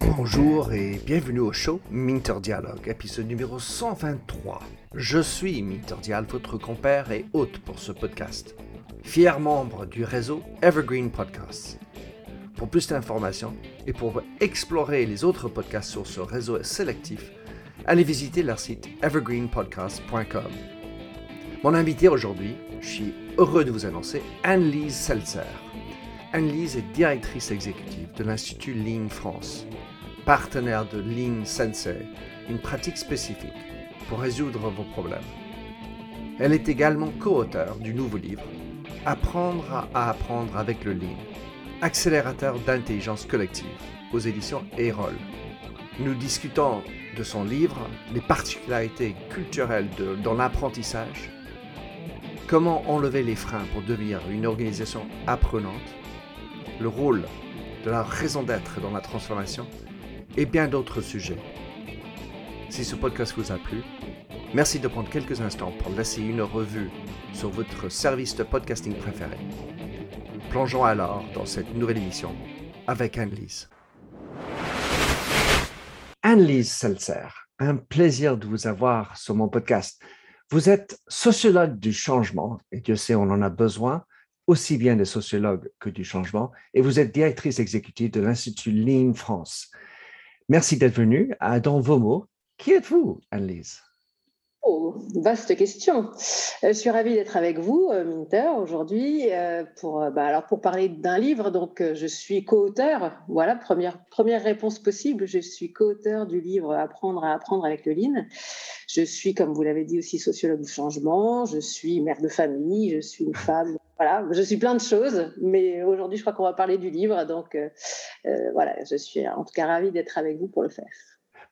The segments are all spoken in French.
Bonjour et bienvenue au show Minter Dialogue, épisode numéro 123. Je suis Minter Dial, votre compère et hôte pour ce podcast. Fier membre du réseau Evergreen Podcasts. Pour plus d'informations et pour explorer les autres podcasts sur ce réseau sélectif, allez visiter leur site evergreenpodcast.com. Mon invité aujourd'hui, je suis heureux de vous annoncer Anne-Lise Seltzer. Anne-Lise est directrice exécutive de l'Institut Lean France, partenaire de Lean Sensei, une pratique spécifique pour résoudre vos problèmes. Elle est également co-auteure du nouveau livre Apprendre à apprendre avec le Lean, accélérateur d'intelligence collective aux éditions Erol. Nous discutons de son livre, les particularités culturelles dans l'apprentissage, comment enlever les freins pour devenir une organisation apprenante, le rôle de la raison d'être dans la transformation et bien d'autres sujets. Si ce podcast vous a plu, merci de prendre quelques instants pour laisser une revue sur votre service de podcasting préféré. Plongeons alors dans cette nouvelle émission avec Anne-Lise. Anne-Lise Seltzer, un plaisir de vous avoir sur mon podcast. Vous êtes sociologue du changement, et Dieu sait, on en a besoin, aussi bien des sociologues que du changement, et vous êtes directrice exécutive de l'Institut Lean France. Merci d'être venue. Dans vos mots, qui êtes-vous, Anne-Lise? Oh, vaste question. Euh, je suis ravie d'être avec vous, euh, Minter, aujourd'hui, euh, pour, bah, alors pour parler d'un livre. Donc, je suis co-auteur. Voilà, première, première réponse possible. Je suis co-auteur du livre Apprendre à apprendre avec le Lean. Je suis, comme vous l'avez dit, aussi sociologue du changement. Je suis mère de famille. Je suis une femme. Voilà, je suis plein de choses. Mais aujourd'hui, je crois qu'on va parler du livre. Donc, voilà, je suis en tout cas ravie d'être avec vous pour le faire.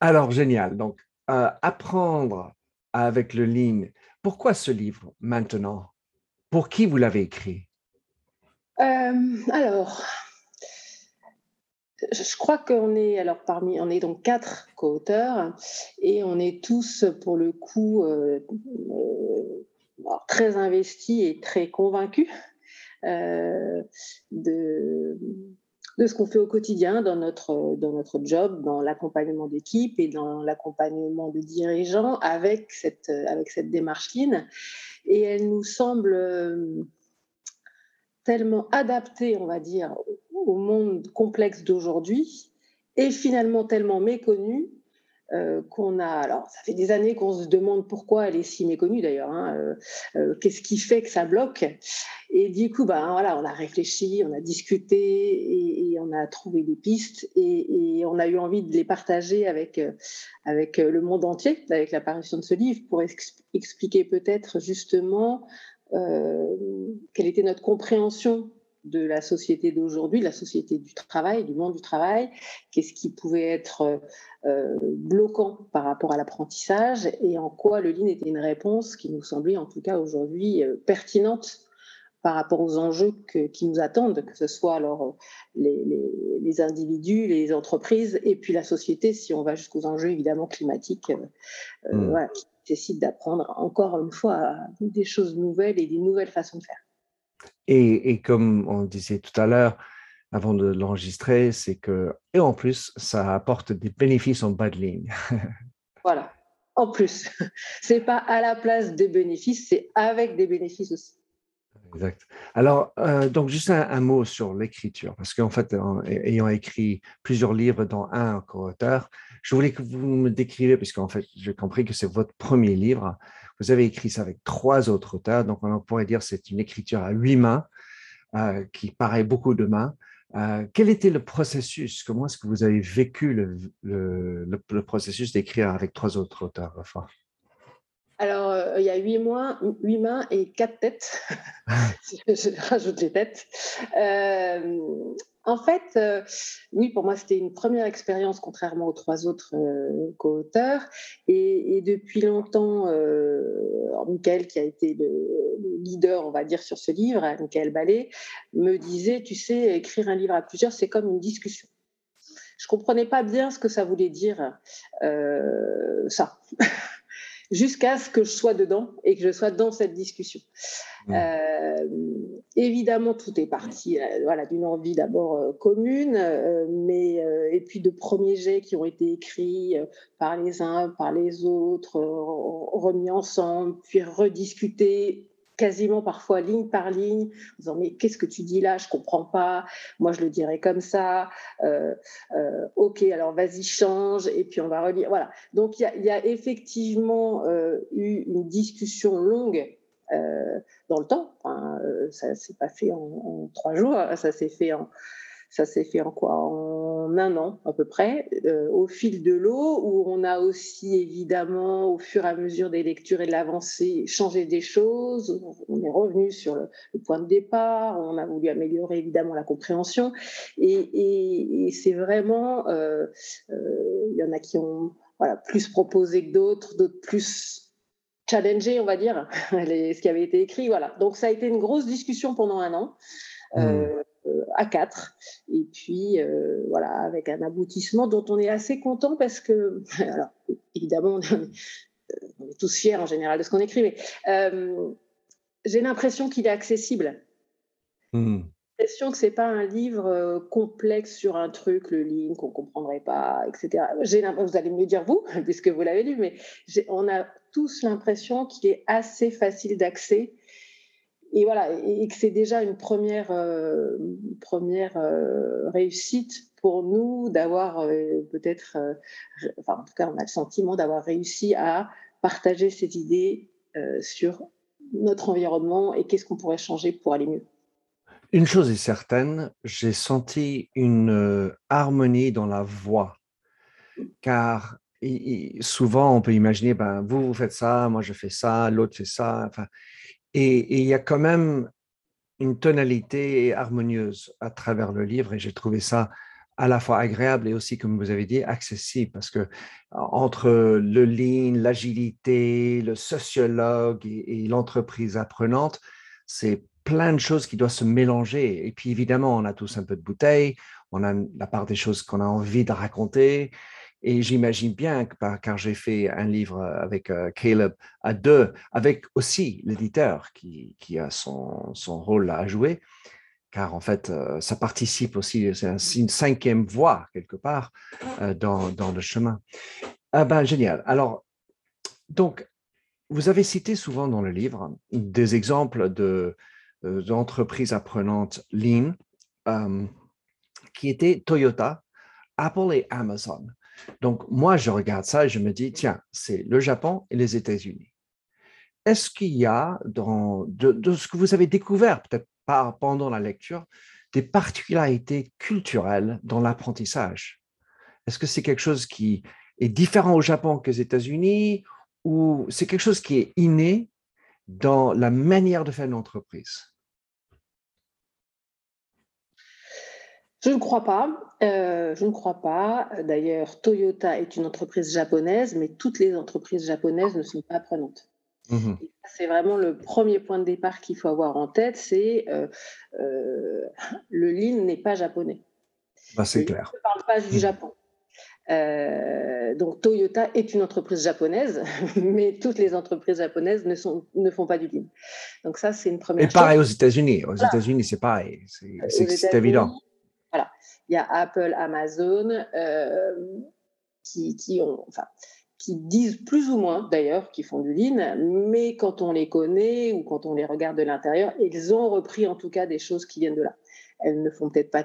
Alors, génial. Donc, apprendre avec le Lean. Pourquoi ce livre maintenant? Pour qui vous l'avez écrit? Euh, Alors, je crois qu'on est alors parmi, on est donc quatre co-auteurs et on est tous pour le coup euh, euh, très investis et très convaincus de de ce qu'on fait au quotidien dans notre, dans notre job, dans l'accompagnement d'équipe et dans l'accompagnement de dirigeants avec cette, avec cette démarche Lean. Et elle nous semble euh, tellement adaptée, on va dire, au monde complexe d'aujourd'hui et finalement tellement méconnue euh, qu'on a. Alors, ça fait des années qu'on se demande pourquoi elle est si méconnue d'ailleurs. Hein, euh, euh, qu'est-ce qui fait que ça bloque? Et du coup, ben, voilà, on a réfléchi, on a discuté et, on a trouvé des pistes et, on a eu envie de les partager avec, avec le monde entier, avec l'apparition de ce livre, pour expliquer peut-être justement quelle était notre compréhension de la société d'aujourd'hui, de la société du travail, du monde du travail, qu'est-ce qui pouvait être euh, bloquant par rapport à l'apprentissage et en quoi le Lean était une réponse qui nous semblait en tout cas aujourd'hui euh, pertinente par rapport aux enjeux qui nous attendent, que ce soit alors les, individus, les entreprises et puis la société, si on va jusqu'aux enjeux évidemment climatiques, euh, mmh. voilà, qui nécessitent d'apprendre encore une fois des choses nouvelles et des nouvelles façons de faire. Et, comme on disait tout à l'heure, avant de l'enregistrer, c'est que, et en plus, ça apporte des bénéfices en bas de ligne. voilà, en plus. C'est pas à la place des bénéfices, c'est avec des bénéfices aussi. Exact. Alors, euh, donc, juste un, mot sur l'écriture, parce qu'en fait, ayant écrit plusieurs livres, dont un co-auteur, je voulais que vous me décriviez, puisqu'en fait, j'ai compris que c'est votre premier livre. Vous avez écrit ça avec trois autres auteurs, donc on pourrait dire que c'est une écriture à huit mains, euh, qui paraît beaucoup de mains. Euh, quel était le processus? Comment est-ce que vous avez vécu le, processus d'écrire avec trois autres auteurs enfin alors, euh, il y a huit, mois, huit mains et quatre têtes. je, rajoute les têtes. En fait, euh, oui, pour moi, c'était une première expérience, contrairement aux trois autres euh, co-auteurs. Et, depuis longtemps, euh, Michael, qui a été le, leader, on va dire, sur ce livre, Michael Ballet, me disait, tu sais, écrire un livre à plusieurs, c'est comme une discussion. Je comprenais pas bien ce que ça voulait dire, ça. Jusqu'à ce que je sois dedans et que je sois dans cette discussion. évidemment, tout est parti voilà, d'une envie d'abord commune, mais et puis de premiers jets qui ont été écrits par les uns, par les autres, remis ensemble, puis rediscutés quasiment parfois ligne par ligne, en disant mais qu'est-ce que tu dis là, je comprends pas, moi je le dirais comme ça, euh, euh, ok alors vas-y change et puis on va relire, voilà. Donc il y, a effectivement euh, eu une discussion longue dans le temps, enfin, ça s'est pas fait en, trois jours, ça s'est fait en ça s'est fait en quoi? Un an à peu près, euh, au fil de l'eau, où on a aussi évidemment, au fur et à mesure des lectures et de l'avancée, changé des choses. On est revenu sur le, point de départ, on a voulu améliorer évidemment la compréhension. Et, c'est vraiment, euh, euh, il y en a qui ont voilà, plus proposé que d'autres, d'autres plus challengé, on va dire, ce qui avait été écrit. Voilà. Donc ça a été une grosse discussion pendant un an. Mmh. À quatre. Et puis, euh, voilà, avec un aboutissement dont on est assez content parce que, alors, évidemment, on est, tous fiers en général de ce qu'on écrit, mais euh, j'ai l'impression qu'il est accessible. Mmh. J'ai l'impression que c'est pas un livre complexe sur un truc, le ligne qu'on comprendrait pas, etc. J'ai vous allez me dire vous, puisque vous l'avez lu, mais on a tous l'impression qu'il est assez facile d'accès et voilà, et que c'est déjà une première, euh, première euh, réussite pour nous d'avoir euh, peut-être, enfin en tout cas on a le sentiment d'avoir réussi à partager ces idées sur notre environnement et qu'est-ce qu'on pourrait changer pour aller mieux. Une chose est certaine, j'ai senti une harmonie dans la voix, car souvent on peut imaginer, ben, vous, vous faites ça, moi je fais ça, l'autre fait ça. Et il y a quand même une tonalité harmonieuse à travers le livre et j'ai trouvé ça à la fois agréable et aussi, comme vous avez dit, accessible parce que entre le lean, l'agilité, le sociologue et, l'entreprise apprenante, c'est plein de choses qui doivent se mélanger. Et puis évidemment, on a tous un peu de bouteille, on a la part des choses qu'on a envie de raconter, et j'imagine bien, car j'ai fait un livre avec euh, Caleb à deux, avec aussi l'éditeur qui, qui, a son, son, rôle à jouer, car en fait, euh, ça participe aussi, c'est une cinquième voie quelque part euh, dans, dans, le chemin. Ah ben, génial. Alors, donc, vous avez cité souvent dans le livre des exemples de, d'entreprises apprenantes Lean, qui étaient Toyota, Apple et Amazon. Donc, moi, je regarde ça et je me dis, tiens, c'est le Japon et les États-Unis. Est-ce qu'il y a, dans, de, ce que vous avez découvert, peut-être pendant la lecture, des particularités culturelles dans l'apprentissage? Est-ce que c'est quelque chose qui est différent au Japon qu'aux États-Unis ou c'est quelque chose qui est inné dans la manière de faire une entreprise? Je ne crois pas. Euh, je ne crois pas. D'ailleurs, Toyota est une entreprise japonaise, mais toutes les entreprises japonaises ne sont pas apprenantes. Mhm. C'est vraiment le premier point de départ qu'il faut avoir en tête, c'est euh, euh, le lean n'est pas japonais. Bah, c'est clair. On ne parle pas du mhm. Japon. donc Toyota est une entreprise japonaise, mais toutes les entreprises japonaises ne, sont, ne font pas du lean. Donc ça, c'est une première. Et pareil aux États-Unis. Aux États-Unis, c'est pareil. C'est évident. Voilà. Il y a Apple, Amazon euh, qui, disent plus ou moins d'ailleurs qu'ils font du lean, mais quand on les connaît ou quand on les regarde de l'intérieur, ils ont repris en tout cas des choses qui viennent de là. Elles ne font peut-être pas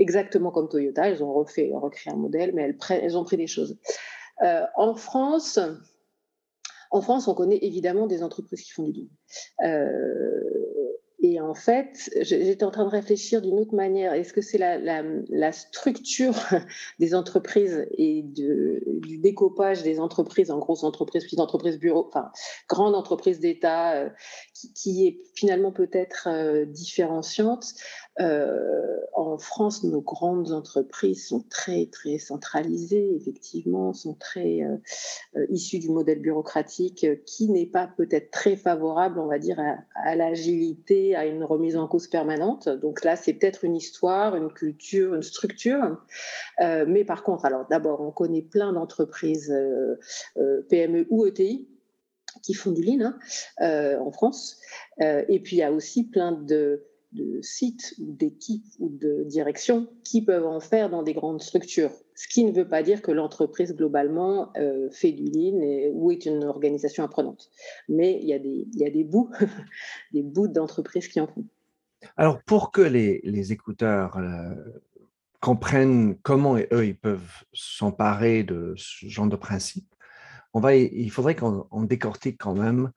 exactement comme Toyota, elles ont refait, recréé un modèle, mais elles, elles ont pris des choses. Euh, en France, en France, on connaît évidemment des entreprises qui font du lean. Euh, et en fait, j'étais en train de réfléchir d'une autre manière. Est-ce que c'est la, structure des entreprises et du découpage des entreprises en grosses entreprises, petites entreprises bureaux, enfin grandes entreprises d'État, euh, qui, qui, est finalement peut-être euh, différenciante euh, en France, nos grandes entreprises sont très, très centralisées, effectivement, sont très euh, euh, issues du modèle bureaucratique qui n'est pas peut-être très favorable, on va dire, à, l'agilité, à une remise en cause permanente. Donc là, c'est peut-être une histoire, une culture, une structure. mais par contre, alors d'abord, on connaît plein d'entreprises PME ou ETI qui font du lean hein, en France. et puis, il y a aussi plein de de sites ou d'équipes ou de directions qui peuvent en faire dans des grandes structures. Ce qui ne veut pas dire que l'entreprise globalement euh, fait du lean ou est une organisation apprenante. Mais il y a des, il y a des bouts, des bouts d'entreprise qui en font. Alors pour que les, les écouteurs euh, comprennent comment eux ils peuvent s'emparer de ce genre de principe, on va, il faudrait qu'on décortique quand même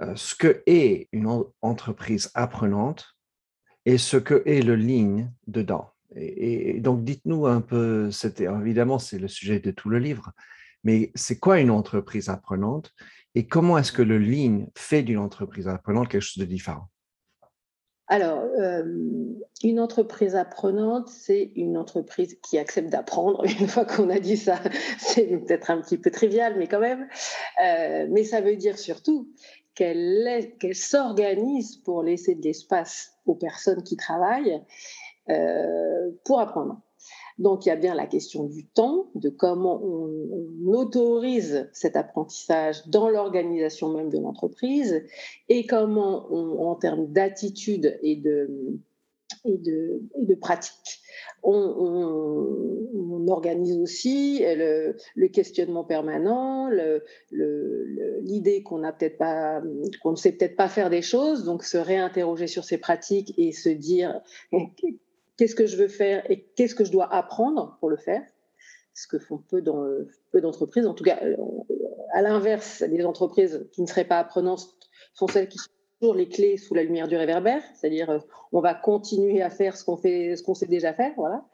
euh, ce que est une entreprise apprenante et ce que est le ligne dedans. Et, donc, dites-nous un peu, évidemment, c'est le sujet de tout le livre, mais c'est quoi une entreprise apprenante et comment est-ce que le ligne fait d'une entreprise apprenante quelque chose de différent? Alors, euh, une entreprise apprenante, c'est une entreprise qui accepte d'apprendre. Une fois qu'on a dit ça, c'est peut-être un petit peu trivial, mais quand même. Euh, mais ça veut dire surtout qu'elle s'organise pour laisser de l'espace aux personnes qui travaillent euh, pour apprendre. Donc il y a bien la question du temps, de comment on, autorise cet apprentissage dans l'organisation même de l'entreprise et comment en termes d'attitude et de, et de, et pratique. On, organise aussi le, questionnement permanent, l'idée qu'on ne sait peut-être pas faire des choses, donc se réinterroger sur ses pratiques et se dire qu'est-ce que je veux faire et qu'est-ce que je dois apprendre pour le faire? Ce que font peu d'entreprises. En tout cas, à l'inverse, les entreprises qui ne seraient pas apprenantes sont celles qui sont toujours les clés sous la lumière du réverbère, c'est-à-dire euh, on va continuer à faire ce qu'on fait, ce qu'on sait déjà faire, voilà.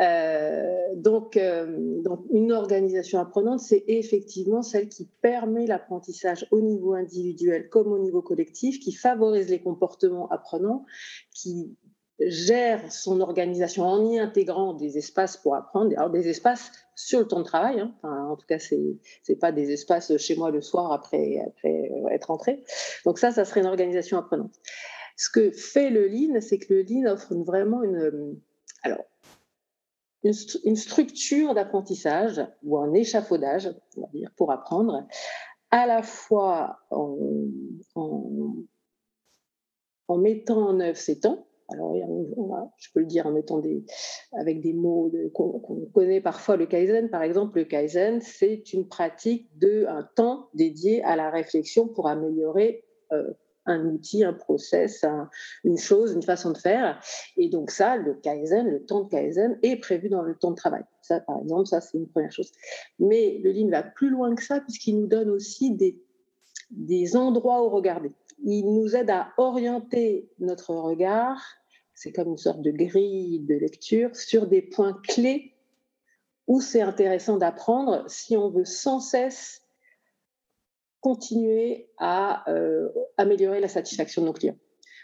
Euh, donc, euh, donc, une organisation apprenante, c'est effectivement celle qui permet l'apprentissage au niveau individuel comme au niveau collectif, qui favorise les comportements apprenants, qui gère son organisation en y intégrant des espaces pour apprendre, alors des espaces sur le temps de travail, hein. en tout cas c'est c'est pas des espaces chez moi le soir après après être rentré. Donc ça, ça serait une organisation apprenante. Ce que fait le Lean, c'est que le Lean offre vraiment une alors une, structure d'apprentissage ou un échafaudage, on dire, pour apprendre, à la fois en, en mettant en œuvre ses temps, alors, je peux le dire en mettant des, avec des mots qu'on connaît parfois, le Kaizen, par exemple. Le Kaizen, c'est une pratique de un temps dédié à la réflexion pour améliorer euh, un outil, un process, une chose, une façon de faire. Et donc ça, le Kaizen, le temps de Kaizen est prévu dans le temps de travail. Ça, par exemple, ça, c'est une première chose. Mais le Lean va plus loin que ça puisqu'il nous donne aussi des, des endroits où regarder il nous aide à orienter notre regard, c'est comme une sorte de grille de lecture, sur des points clés où c'est intéressant d'apprendre si on veut sans cesse continuer à euh, améliorer la satisfaction de nos clients.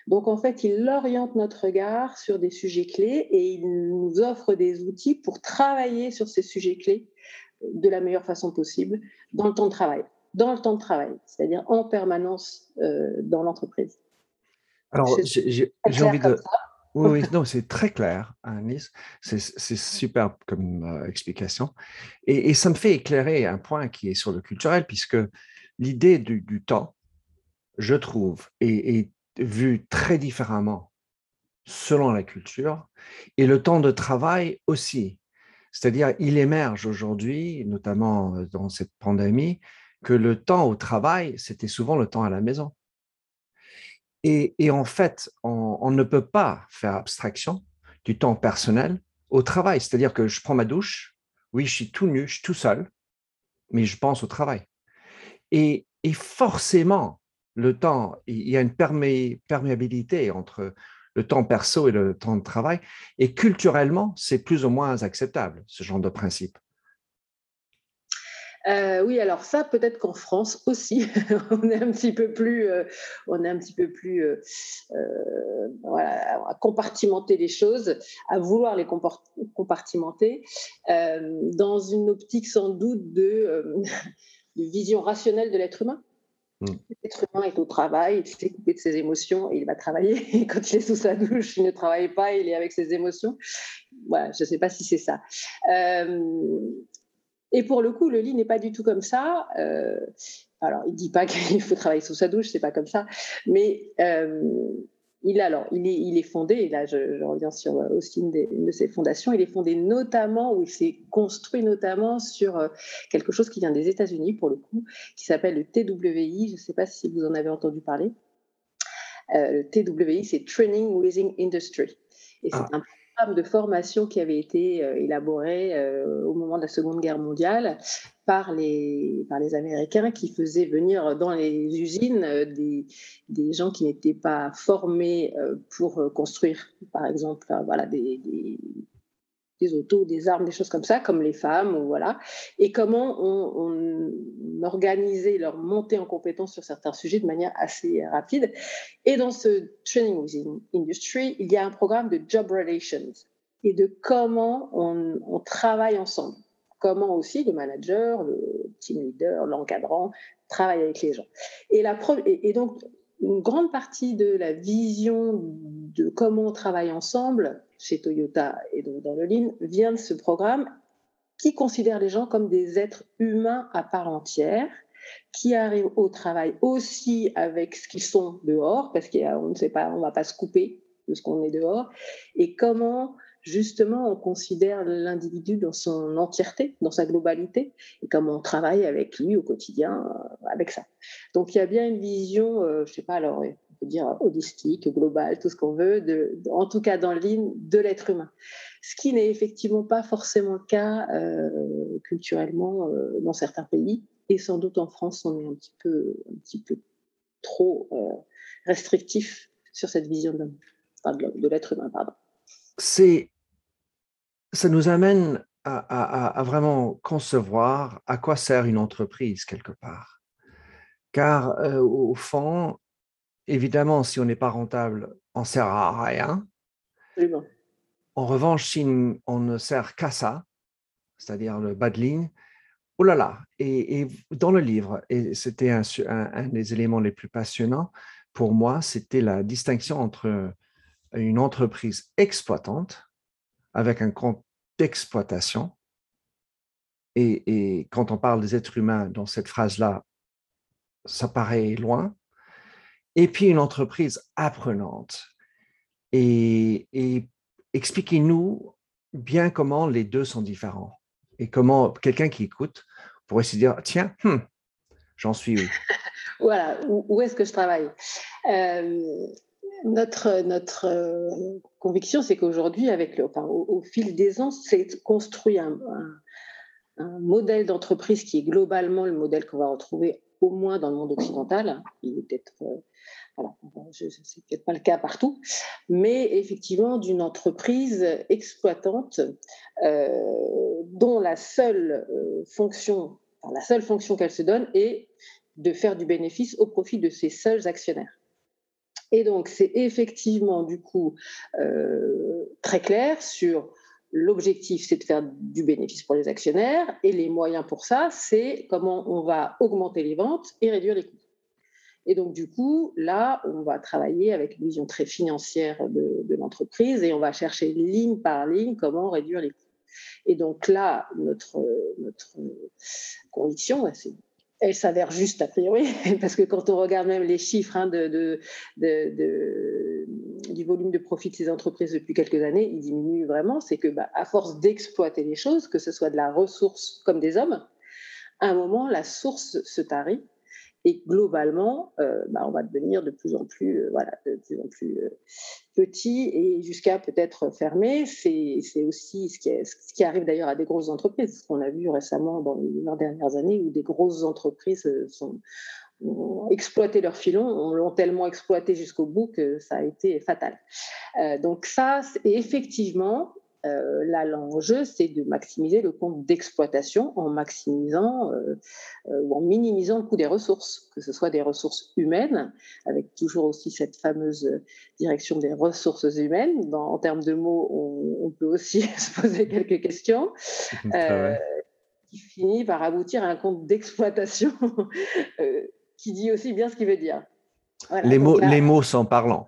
Donc en fait, il oriente notre regard sur des sujets clés et il nous offre des outils pour travailler sur ces sujets clés de la meilleure façon possible dans le temps de travail dans le temps de travail, c'est-à-dire en permanence euh, dans l'entreprise. Alors, j'ai envie de... Oui, oui, non, c'est très clair, Anis. C'est super comme euh, explication. Et, ça me fait éclairer un point qui est sur le culturel, puisque l'idée du, temps, je trouve, est, est vue très différemment selon la culture, et le temps de travail aussi. C'est-à-dire, il émerge aujourd'hui, notamment euh, dans cette pandémie, que le temps au travail, c'était souvent le temps à la maison. Et, en fait, on, ne peut pas faire abstraction du temps personnel au travail. C'est-à-dire que je prends ma douche, oui, je suis tout nu, je suis tout seul, mais je pense au travail. Et, forcément, le temps, il y a une perméabilité entre le temps perso et le temps de travail. Et culturellement, c'est plus ou moins acceptable, ce genre de principe. Euh, oui, alors ça, peut-être qu'en France aussi, on est un petit peu plus, euh, on est un petit peu plus, euh, voilà, à compartimenter les choses, à vouloir les compartimenter, dans une optique sans doute de, vision rationnelle de l'être humain. Hmm. L'être humain est au travail, il s'est coupé de ses émotions et il va travailler. Et quand il est sous sa douche, il ne travaille pas, il est avec ses émotions. Voilà, je ne sais pas si c'est ça. Et pour le coup, le lit n'est pas du tout comme ça. Euh, alors, il dit pas qu'il faut travailler sous sa douche, c'est pas comme ça. Mais euh, il, alors, il, est, il est fondé, et là je, reviens sur euh, aussi une, de ses fondations, il est fondé notamment, ou il s'est construit notamment sur quelque chose qui vient des États-Unis pour le coup, qui s'appelle le TWI, je ne sais pas si vous en avez entendu parler. le TWI, c'est Training Within Industry. Et c'est ah. De formation qui avait été euh, élaborée euh, au moment de la Seconde Guerre mondiale par les, par les Américains qui faisaient venir dans les usines euh, des, des gens qui n'étaient pas formés pour construire, par exemple, voilà, des autos, des armes, des choses comme ça, comme les femmes, ou voilà, et comment on, organisait leur montée en compétence sur certains sujets de manière assez rapide. Et dans ce Training Within Industry, il y a un programme de job relations et de comment on, travaille ensemble, comment aussi le manager, le team leader, l'encadrant travaille avec les gens. Et, la, et donc, une grande partie de la vision de comment on travaille ensemble chez Toyota et donc dans le Lean vient de ce programme qui considère les gens comme des êtres humains à part entière, qui arrivent au travail aussi avec ce qu'ils sont dehors, parce qu'on ne sait pas, on ne va pas se couper de ce qu'on est dehors, et comment justement on considère l'individu dans son entièreté, dans sa globalité, et comment on travaille avec lui au quotidien, euh, avec ça. Donc il y a bien une vision, euh, je ne sais pas, alors on peut dire holistique, globale, tout ce qu'on veut, en tout cas dans ligne de l'être humain. Ce qui n'est effectivement pas forcément le cas euh, culturellement dans certains pays, et sans doute en France, on est un petit peu, un petit peu trop restrictif sur cette vision de l'être humain. Pardon c'est, ça nous amène à, vraiment concevoir à quoi sert une entreprise quelque part. Car euh, au fond, évidemment, si on n'est pas rentable, on ne sert à rien. En revanche, si on ne sert qu'à ça, c'est-à-dire le bas de ligne, oh là là, et, dans le livre, et c'était un, un, des éléments les plus passionnants pour moi, c'était la distinction entre une entreprise exploitante avec un compte d'exploitation. Et, quand on parle des êtres humains dans cette phrase-là, ça paraît loin. Et puis une entreprise apprenante. Et, expliquez-nous bien comment les deux sont différents. Et comment quelqu'un qui écoute pourrait se dire, tiens, hmm, j'en suis où? Voilà, où, est-ce que je travaille? Euh, notre, euh, conviction, c'est qu'aujourd'hui, avec le, au, fil des ans, c'est construit un, modèle d'entreprise qui est globalement le modèle qu'on va retrouver au moins dans le monde occidental. Il est peut-être, euh, c'est peut-être pas le cas partout, mais effectivement d'une entreprise exploitante euh, dont la seule fonction, la seule fonction qu'elle se donne est de faire du bénéfice au profit de ses seuls actionnaires. Et donc, c'est effectivement, du coup, euh, très clair sur l'objectif, c'est de faire du bénéfice pour les actionnaires, et les moyens pour ça, c'est comment on va augmenter les ventes et réduire les coûts. Et donc, du coup, là, on va travailler avec une vision très financière de, l'entreprise et on va chercher ligne par ligne comment réduire les coûts. Et donc là, notre, notre conviction, c'est elle s'avère juste a priori, parce que quand on regarde même les chiffres hein, du volume de profit de ces entreprises depuis quelques années, il diminue vraiment. C'est que, bah, à force d'exploiter les choses, que ce soit de la ressource comme des hommes, à un moment, la source se tarit et globalement, euh, bah, on va devenir de plus en plus, euh, voilà, de plus en plus euh, petit et jusqu'à peut-être fermé. C'est aussi ce qui, ce qui arrive d'ailleurs à des grosses entreprises, ce qu'on a vu récemment dans les dernières années où des grosses entreprises ont exploité leur filon, l'ont tellement exploité jusqu'au bout que ça a été fatal. donc ça, effectivement, euh, là, l'enjeu, c'est de maximiser le compte d'exploitation en maximisant euh, euh, ou en minimisant le coût des ressources, que ce soit des ressources humaines, avec toujours aussi cette fameuse direction des ressources humaines. en termes de mots, on, peut aussi se poser quelques questions. qui finit par aboutir à un compte d'exploitation qui dit aussi bien ce qu'il veut dire. les, mots, les mots sont parlants.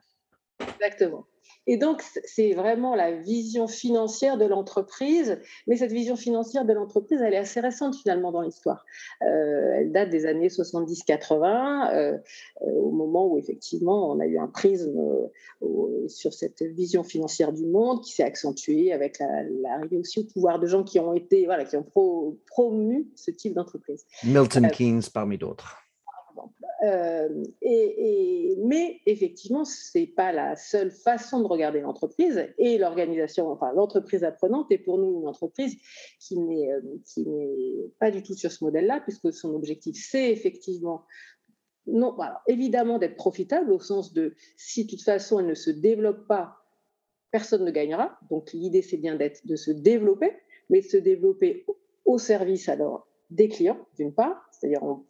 Exactement. Et donc, c'est vraiment la vision financière de l'entreprise. Mais cette vision financière de l'entreprise, elle est assez récente finalement dans l'histoire. Euh, elle date des années 70-80, euh, au moment où effectivement on a eu un prisme sur cette vision financière du monde qui s'est accentuée avec l'arrivée aussi au pouvoir de gens qui ont été, voilà, qui ont promu ce type d'entreprise. Milton Keynes parmi d'autres. Euh, mais effectivement, ce n'est pas la seule façon de regarder l'entreprise. Et l'organisation, enfin l'entreprise apprenante est pour nous une entreprise qui n'est, euh, pas du tout sur ce modèle-là, puisque son objectif, c'est effectivement non, évidemment d'être profitable au sens de si de toute façon elle ne se développe pas, personne ne gagnera. Donc l'idée c'est bien de se développer, mais de se développer au service alors des clients d'une part, c'est-à-dire en,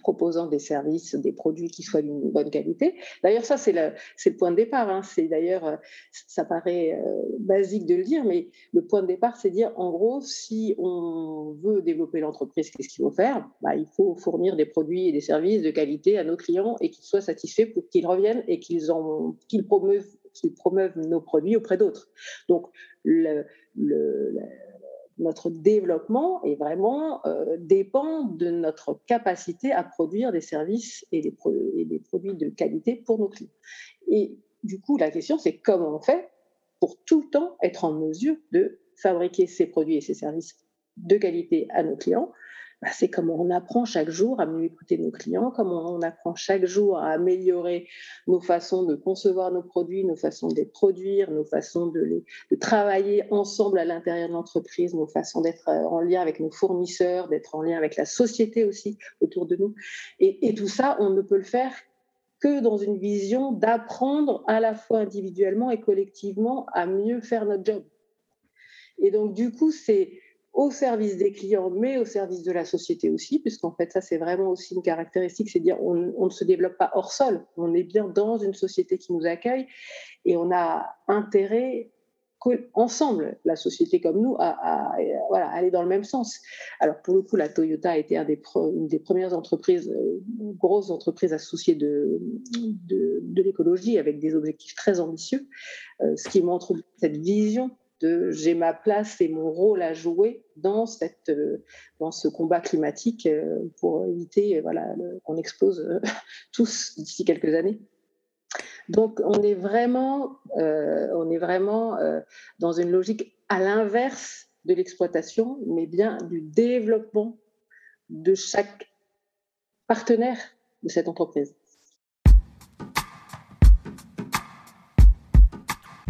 proposant des services, des produits qui soient d'une bonne qualité. D'ailleurs, ça, c'est le, point de départ. Hein. C'est d'ailleurs, euh, ça paraît euh, basique de le dire, mais le point de départ, c'est dire, en gros, si on veut développer l'entreprise, qu'est-ce qu'il faut faire? Bah, Il faut fournir des produits et des services de qualité à nos clients et qu'ils soient satisfaits pour qu'ils reviennent et qu'ils promeuvent, nos produits auprès d'autres. Donc, le notre développement est vraiment euh, dépend de notre capacité à produire des services et des, et des, produits de qualité pour nos clients. Et du coup, la question, c'est comment on fait pour tout le temps être en mesure de fabriquer ces produits et ces services de qualité à nos clients bah, c'est comment on apprend chaque jour à mieux écouter nos clients, comment on apprend chaque jour à améliorer nos façons de concevoir nos produits, nos façons de les produire, nos façons de, travailler ensemble à l'intérieur de l'entreprise, nos façons d'être euh, en lien avec nos fournisseurs, d'être en lien avec la société aussi autour de nous. Et tout ça, on ne peut le faire que dans une vision d'apprendre à la fois individuellement et collectivement à mieux faire notre job. Et donc, du coup, c'est au service des clients, mais au service de la société aussi, puisqu'en fait, ça, c'est vraiment aussi une caractéristique, c'est dire on, ne se développe pas hors sol, on est bien dans une société qui nous accueille et on a intérêt ensemble, la société comme nous, à, aller dans le même sens. Alors pour le coup, la Toyota a été une des premières entreprises, euh, grosses entreprises associées de, de, de l'écologie avec des objectifs très ambitieux, euh, ce qui montre cette vision de j'ai ma place et mon rôle à jouer dans, cette, euh, dans ce combat climatique euh, pour éviter voilà, qu'on explose euh, tous d'ici quelques années. Donc on est vraiment, on est vraiment dans une logique à l'inverse de l'exploitation, mais bien du développement de chaque partenaire de cette entreprise.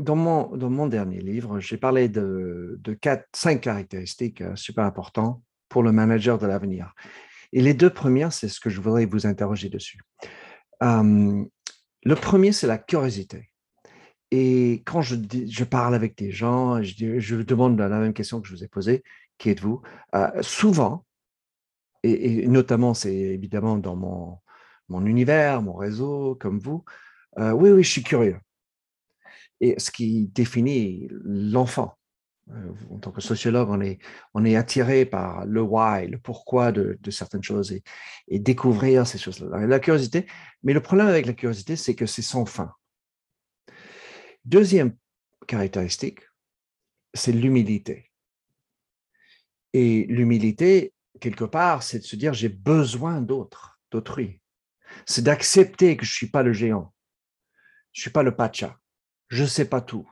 dans mon, dernier livre, j'ai parlé de, cinq caractéristiques euh, super importantes pour le manager de l'avenir. Et les deux premières, c'est ce que je voudrais vous interroger dessus. le premier, c'est la curiosité. Et quand je, parle avec des gens, je, je demande la même question que je vous ai posée, qui êtes-vous? Euh, Souvent, et, notamment, c'est évidemment dans mon, univers, mon réseau, comme vous, euh, oui, oui, je suis curieux et ce qui définit l'enfant. Euh, en tant que sociologue, on est, on est attiré par le why, le pourquoi de, certaines choses et, découvrir ces choses-là. La curiosité, mais le problème avec la curiosité, c'est que c'est sans fin. Deuxième caractéristique, c'est l'humilité. Et l'humilité, quelque part, c'est de se dire j'ai besoin d'autres, d'autrui. C'est d'accepter que je ne suis pas le géant, je ne suis pas le pacha, je ne sais pas tout.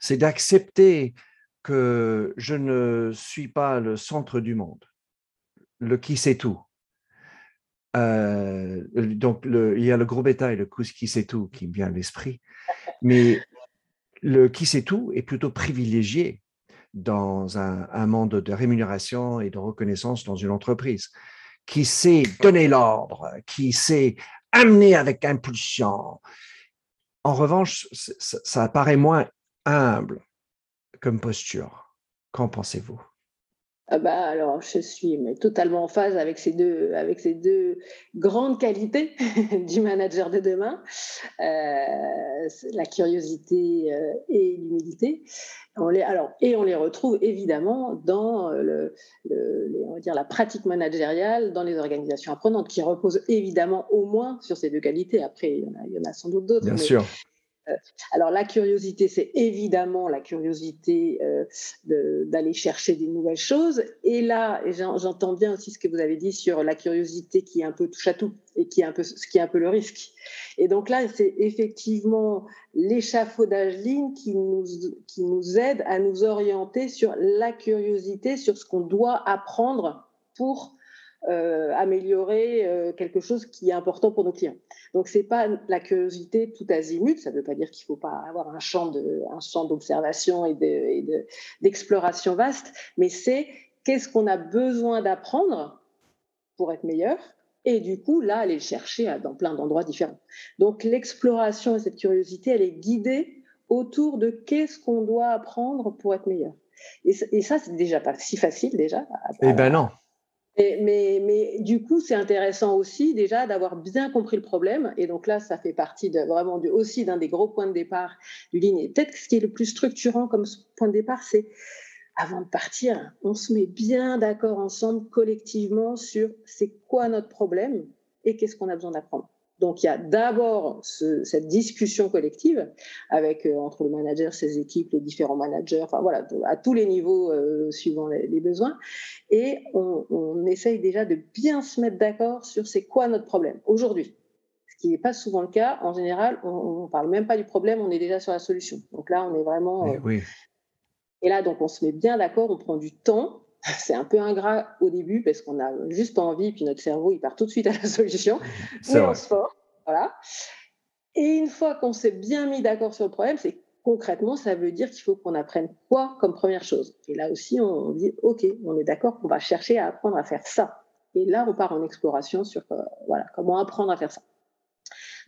C'est d'accepter que je ne suis pas le centre du monde, le qui sait tout. Euh, donc, il y a le gros bétail, le qui sait tout qui me vient à l'esprit, mais le qui sait tout est plutôt privilégié dans un, un, monde de rémunération et de reconnaissance dans une entreprise, qui sait donner l'ordre, qui sait amener avec impulsion, en revanche, ça, apparaît moins humble comme posture. Qu'en pensez-vous? Ah bah, alors, je suis mais totalement en phase avec ces deux, avec ces deux grandes qualités du manager de demain, euh, la curiosité euh, et l'humilité. On les, alors, et on les retrouve évidemment dans le, on va dire la pratique managériale dans les organisations apprenantes, qui repose évidemment au moins sur ces deux qualités. Après, il y en a, il y en a sans doute d'autres. Bien sûr. Euh, alors la curiosité, c'est évidemment la curiosité euh, d'aller chercher des nouvelles choses. Et là, j'entends bien aussi ce que vous avez dit sur la curiosité qui est un peu touche à tout et qui est un peu ce qui est un peu le risque. Et donc là, c'est effectivement l'échafaudage ligne qui nous qui nous aide à nous orienter sur la curiosité, sur ce qu'on doit apprendre pour euh, améliorer euh, quelque chose qui est important pour nos clients. Donc c'est pas la curiosité tout azimut, ça ne veut pas dire qu'il ne faut pas avoir un champ de un champ d'observation et d'exploration vaste, mais c'est qu'est-ce qu'on a besoin d'apprendre pour être meilleur et du coup là aller le chercher dans plein d'endroits différents. Donc l'exploration et cette curiosité, elle est guidée autour de qu'est-ce qu'on doit apprendre pour être meilleur. Et, et ça, c'est déjà pas si facile déjà. Eh ben non. Mais, mais, du coup, c'est intéressant aussi déjà d'avoir bien compris le problème. Et donc là, ça fait partie vraiment aussi d'un des gros points de départ du ligne. Et peut-être que ce qui est le plus structurant comme point de départ, c'est avant de partir, on se met bien d'accord ensemble collectivement sur c'est quoi notre problème et qu'est-ce qu'on a besoin d'apprendre. Donc il y a d'abord cette discussion collective avec euh, entre le manager, ses équipes, les différents managers, enfin voilà, à tous les niveaux euh, suivant les, besoins, et on, on, essaye déjà de bien se mettre d'accord sur c'est quoi notre problème aujourd'hui. Ce qui n'est pas souvent le cas. En général, on ne parle même pas du problème, on est déjà sur la solution. Donc là, on est vraiment. Eh oui. Et là, donc on se met bien d'accord, on prend du temps c'est un peu ingrat au début parce qu'on a juste envie, puis notre cerveau, il part tout de suite à la solution. Mais on se Voilà. Et une fois qu'on s'est bien mis d'accord sur le problème, c'est concrètement, ça veut dire qu'il faut qu'on apprenne quoi comme première chose. Et là aussi, on dit, OK, on est d'accord qu'on va chercher à apprendre à faire ça. Et là, on part en exploration sur euh, voilà, comment apprendre à faire ça.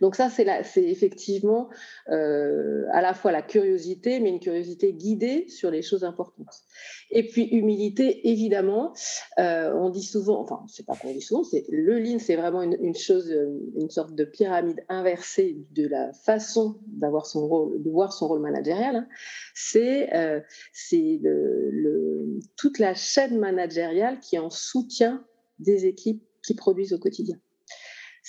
Donc ça, c'est effectivement euh, à la fois la curiosité, mais une curiosité guidée sur les choses importantes. Et puis humilité, évidemment, euh, on dit souvent, enfin, c'est pas qu'on dit souvent, c'est le lean, c'est vraiment une, chose, une sorte de pyramide inversée de la façon d'avoir son rôle, de voir son rôle managérial. Hein. C'est euh, toute la chaîne managériale qui en soutien des équipes qui produisent au quotidien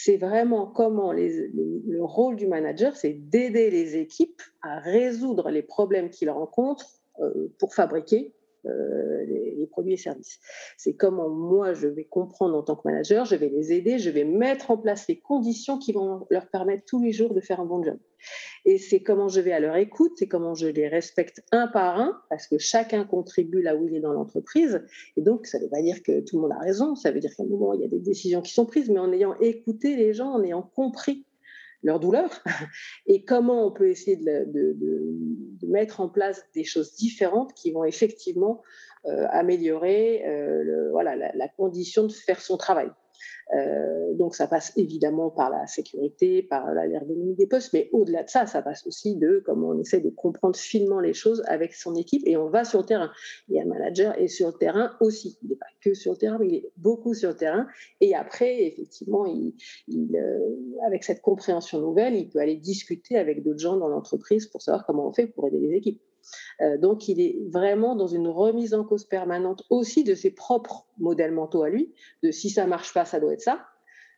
c'est vraiment comment le, rôle du manager, c'est d'aider les équipes à résoudre les problèmes qu'ils rencontrent euh, pour fabriquer euh, les, produits et services. C'est comment moi je vais comprendre en tant que manager, je vais les aider, je vais mettre en place les conditions qui vont leur permettre tous les jours de faire un bon job. Et c'est comment je vais à leur écoute, c'est comment je les respecte un par un, parce que chacun contribue là où il est dans l'entreprise. Et donc, ça ne veut pas dire que tout le monde a raison, ça veut dire qu'à un moment, il y a des décisions qui sont prises, mais en ayant écouté les gens, en ayant compris leur douleur et comment on peut essayer de, mettre en place des choses différentes qui vont effectivement améliorer euh, voilà, la, condition de faire son travail. Euh, donc ça passe évidemment par la sécurité, par l'ergonomie des postes, mais au-delà de ça, ça passe aussi de comment on essaie de comprendre finement les choses avec son équipe et on va sur le terrain. A un manager et sur le terrain aussi. Il n'est pas que sur le terrain, mais il est beaucoup sur le terrain. Et après, effectivement, il, euh, avec cette compréhension nouvelle, il peut aller discuter avec d'autres gens dans l'entreprise pour savoir comment on fait pour aider les équipes. Euh, donc, il est vraiment dans une remise en cause permanente aussi de ses propres modèles mentaux à lui, de si ça marche pas, ça doit être ça.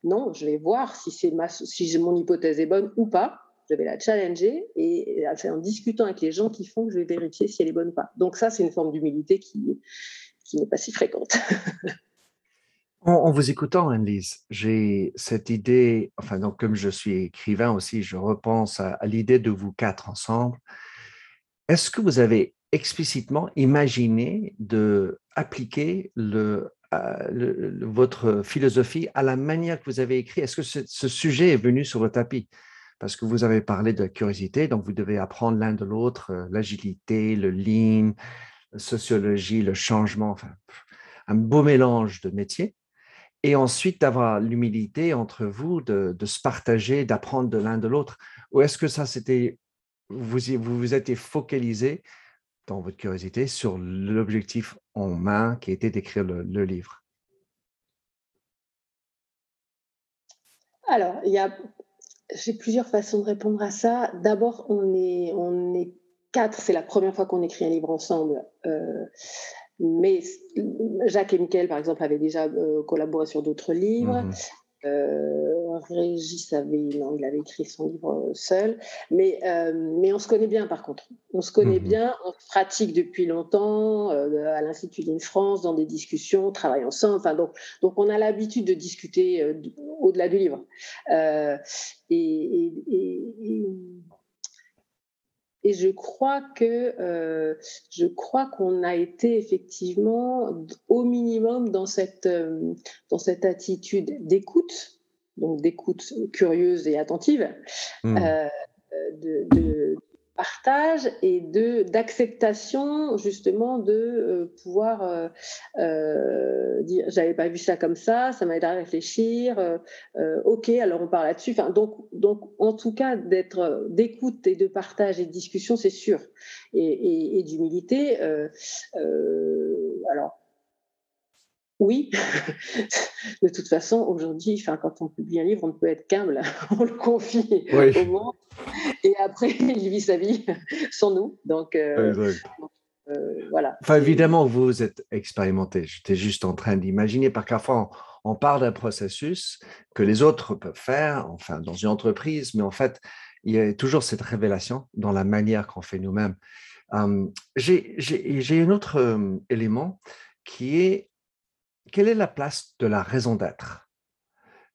Non, je vais voir si, c'est si mon hypothèse est bonne ou pas. Je vais la challenger et c'est en discutant avec les gens qui font que je vais vérifier si elle est bonne ou pas. Donc ça, c'est une forme d'humilité qui, qui n'est pas si fréquente. En, vous écoutant, Anne-Lise, j'ai cette idée, enfin, donc, comme je suis écrivain aussi, je repense à l'idée de vous quatre ensemble est-ce que vous avez explicitement imaginé de appliquer euh, votre philosophie à la manière que vous avez écrit? Est-ce que ce, sujet est venu sur le tapis? Parce que vous avez parlé de la curiosité, donc vous devez apprendre l'un de l'autre, euh, l'agilité, le lean, la sociologie, le changement, enfin, un beau mélange de métiers. Et ensuite d'avoir l'humilité entre vous de se partager, d'apprendre de l'un de l'autre. Ou est-ce que ça, c'était vous vous, vous êtes focalisé dans votre curiosité sur l'objectif en main qui était d'écrire le, livre? Alors, il y a, j'ai plusieurs façons de répondre à ça. D'abord, on est, on est quatre, c'est la première fois qu'on écrit un livre ensemble. Euh, mais Jacques et Michael, par exemple, avaient déjà euh, collaboré sur d'autres livres. Mmh euh, Régis avait, non, il avait écrit son livre seul, mais, euh, mais on se connaît bien par contre. On se connaît mhm. bien, on pratique depuis longtemps euh, à l'Institut d'Ine France, dans des discussions, on travaille ensemble. Enfin, donc, donc on a l'habitude de discuter euh, au-delà du livre. et, et, et je crois que je crois qu'on a été effectivement au minimum dans cette dans cette attitude d'écoute, donc d'écoute curieuse et attentive, mmh. euh, de, de, partage et de d'acceptation justement de euh, pouvoir euh, euh, dire j'avais pas vu ça comme ça ça m'a aidé à réfléchir ok alors on parle là-dessus enfin donc donc en tout cas d'être d'écoute et de partage et de discussion c'est sûr et, et, et d'humilité alors oui, de toute façon, aujourd'hui, enfin, quand on publie un livre, on ne peut être qu'humble. on le confie au monde et après, il vit sa vie sans nous. Donc, euh, euh, voilà. Enfin, évidemment, vous êtes expérimenté. J'étais juste en train d'imaginer, par parfois, on, on parle d'un processus que les autres peuvent faire, enfin, dans une entreprise, mais en fait, il y a toujours cette révélation dans la manière qu'on fait nous-mêmes. Hum, j'ai un autre hum, élément qui est quelle est la place de la raison d'être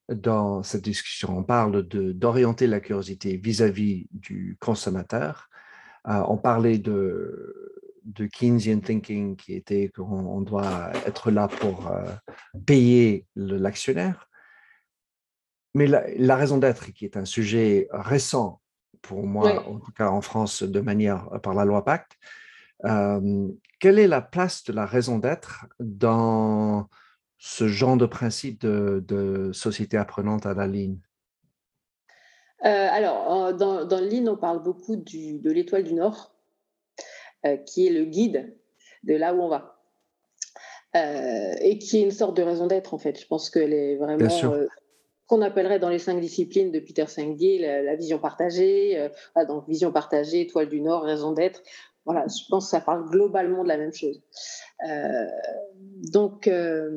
dans cette discussion? On parle d'orienter la curiosité vis-à-vis du consommateur. Euh, on parlait de, de Keynesian thinking qui était qu'on doit être là pour euh, payer l'actionnaire. Mais la, raison d'être, qui est un sujet récent pour moi, en tout cas en France, de manière par la loi Pacte, euh, quelle est la place de la raison d'être dans ce genre de principe de, société apprenante à la ligne? Euh, Alors, dans, dans le on parle beaucoup de l'étoile du Nord, euh, qui est le guide de là où on va. Euh, et qui est une sorte de raison d'être, en fait. Je pense qu'elle est vraiment qu'on appellerait dans les cinq disciplines de Peter Senge la, vision partagée, donc vision partagée, étoile du Nord, raison d'être. Voilà, je pense que ça parle globalement de la même chose. Euh, donc, euh,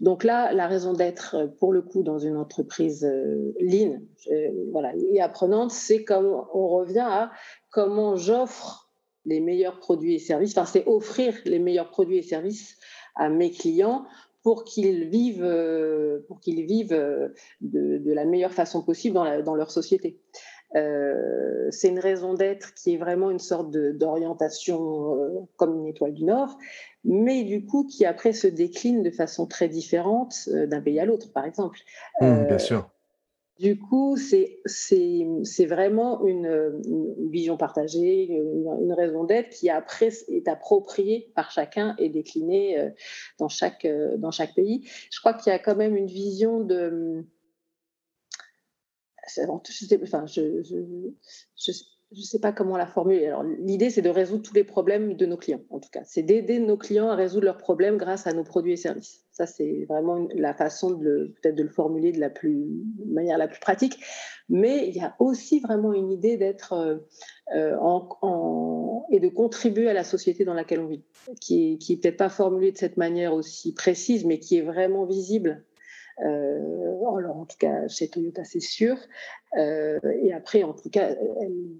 donc là, la raison d'être, pour le coup, dans une entreprise euh, lean voilà, et apprenante, c'est comme on revient à comment j'offre les meilleurs produits et services, enfin, c'est offrir les meilleurs produits et services à mes clients pour qu'ils vivent, pour qu'ils vivent de, la meilleure façon possible dans leur société. Euh, c'est une raison d'être qui est vraiment une sorte d'orientation euh, comme une étoile du Nord, mais du coup qui après se décline de façon très différente euh, d'un pays à l'autre, par exemple. Mmh, bien sûr. Du coup, c'est vraiment une, vision partagée, une, raison d'être qui après est appropriée par chacun et déclinée dans chaque, dans chaque pays. Je crois qu'il y a quand même une vision de je ne sais pas comment la formuler. Alors, l'idée, c'est de résoudre tous les problèmes de nos clients, en tout cas. C'est d'aider nos clients à résoudre leurs problèmes grâce à nos produits et services. Ça, c'est vraiment la façon de peut-être de le formuler de la plus, manière la plus pratique. Mais il y a aussi vraiment une idée d'être euh, euh, en, et de contribuer à la société dans laquelle on vit, qui est, qui est peut-être pas formulée de cette manière aussi précise, mais qui est vraiment visible alors en tout cas chez Toyota c'est sûr. Euh, et après en tout cas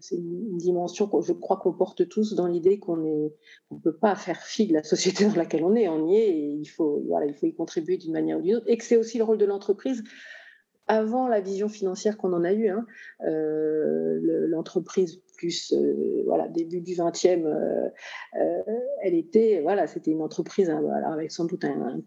c'est une dimension que je crois qu'on porte tous dans l'idée qu'on on peut pas faire fi de la société dans laquelle on est. On y est et il faut voilà il faut y contribuer d'une manière ou d'une autre et que c'est aussi le rôle de l'entreprise avant la vision financière qu'on en a eue, hein, euh, l'entreprise plus euh, voilà début du 20e, euh, euh, elle était voilà c'était une entreprise hein, avec sans doute un,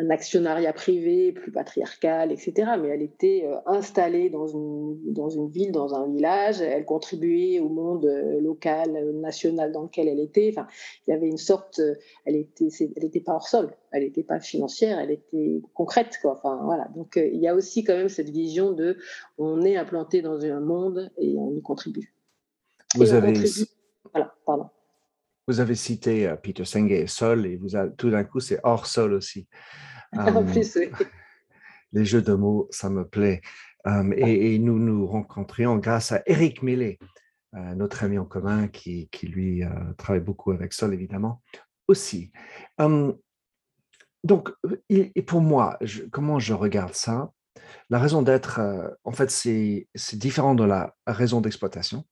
un actionnariat privé plus patriarcal, etc. Mais elle était euh, installée dans une, dans une ville, dans un village. Elle contribuait au monde euh, local, euh, national dans lequel elle était. Enfin, il y avait une sorte. Elle était, elle n'était pas hors sol. Elle n'était pas financière. Elle était concrète, quoi. Enfin, voilà. Donc, il y a aussi quand même cette vision de on est implanté dans un monde et on y contribue. Vous avez. Voilà, pardon. Vous avez cité Peter Senge Sol et vous tout d'un coup, c'est hors sol aussi. En plus, oui. Les jeux de mots, ça me plaît. et, nous nous rencontrions grâce à Eric Millet, notre ami en commun qui, qui lui travaille beaucoup avec Sol, évidemment, aussi. donc, et pour moi, comment je regarde ça? La raison d'être, euh, en fait, c'est différent de la raison d'exploitation.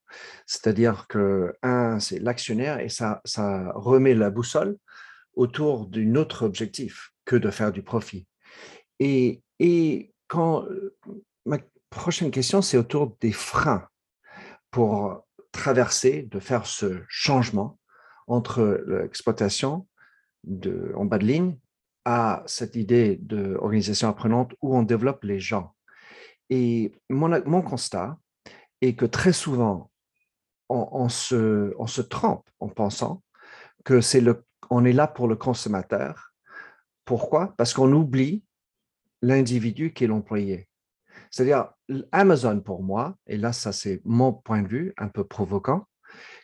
C'est-à-dire que, un, c'est l'actionnaire et ça, ça remet la boussole autour d'un autre objectif que de faire du profit. Et, et quand ma prochaine question, c'est autour des freins pour traverser, de faire ce changement entre l'exploitation en bas de ligne à cette idée d'organisation apprenante où on développe les gens. Et mon, mon constat est que très souvent, on, se, on se trompe en pensant que c'est le, on est là pour le consommateur. Pourquoi? Parce qu'on oublie l'individu qui est l'employé. C'est-à-dire, Amazon pour moi, et là, ça c'est mon point de vue un peu provoquant,